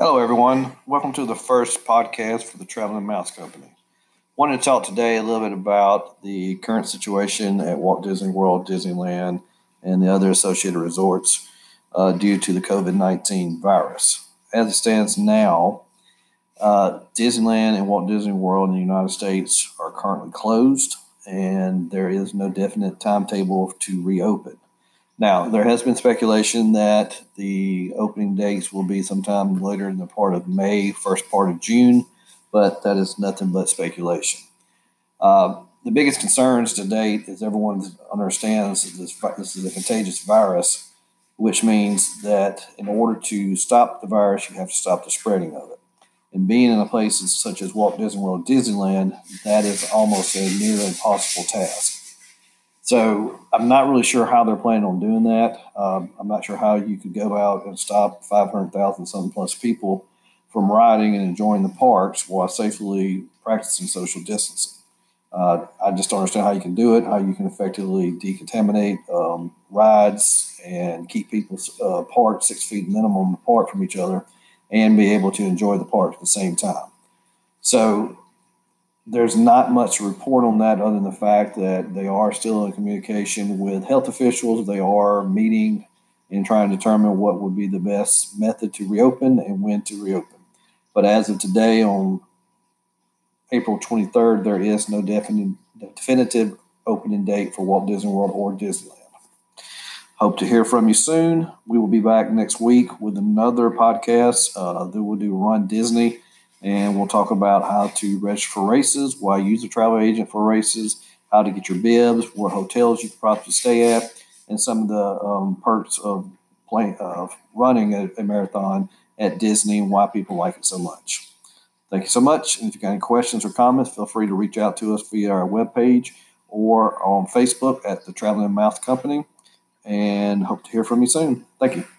Hello, everyone. Welcome to the first podcast for the Traveling Mouse Company. Wanted to talk today a little bit about the current situation at Walt Disney World, Disneyland, and the other associated resorts uh, due to the COVID 19 virus. As it stands now, uh, Disneyland and Walt Disney World in the United States are currently closed, and there is no definite timetable to reopen. Now, there has been speculation that the opening dates will be sometime later in the part of May, first part of June, but that is nothing but speculation. Uh, the biggest concerns to date, as everyone understands, this, this is a contagious virus, which means that in order to stop the virus, you have to stop the spreading of it. And being in a place such as Walt Disney World, Disneyland, that is almost a near impossible task. So I'm not really sure how they're planning on doing that. Um, I'm not sure how you could go out and stop 500,000 something plus people from riding and enjoying the parks while safely practicing social distancing. Uh, I just don't understand how you can do it, how you can effectively decontaminate um, rides and keep people uh, apart, six feet minimum apart from each other, and be able to enjoy the park at the same time. So there's not much report on that other than the fact that they are still in communication with health officials. They are meeting and trying to determine what would be the best method to reopen and when to reopen. But as of today, on April 23rd, there is no definite, definitive opening date for Walt Disney World or Disneyland. Hope to hear from you soon. We will be back next week with another podcast uh, that will do Run Disney and we'll talk about how to register for races, why use a travel agent for races, how to get your bibs, what hotels you can probably stay at, and some of the um, perks of playing of running a, a, marathon at Disney and why people like it so much. Thank you so much. And if you got any questions or comments, feel free to reach out to us via our webpage or on Facebook at the Traveling Mouse Company. And hope to hear from you soon. Thank you.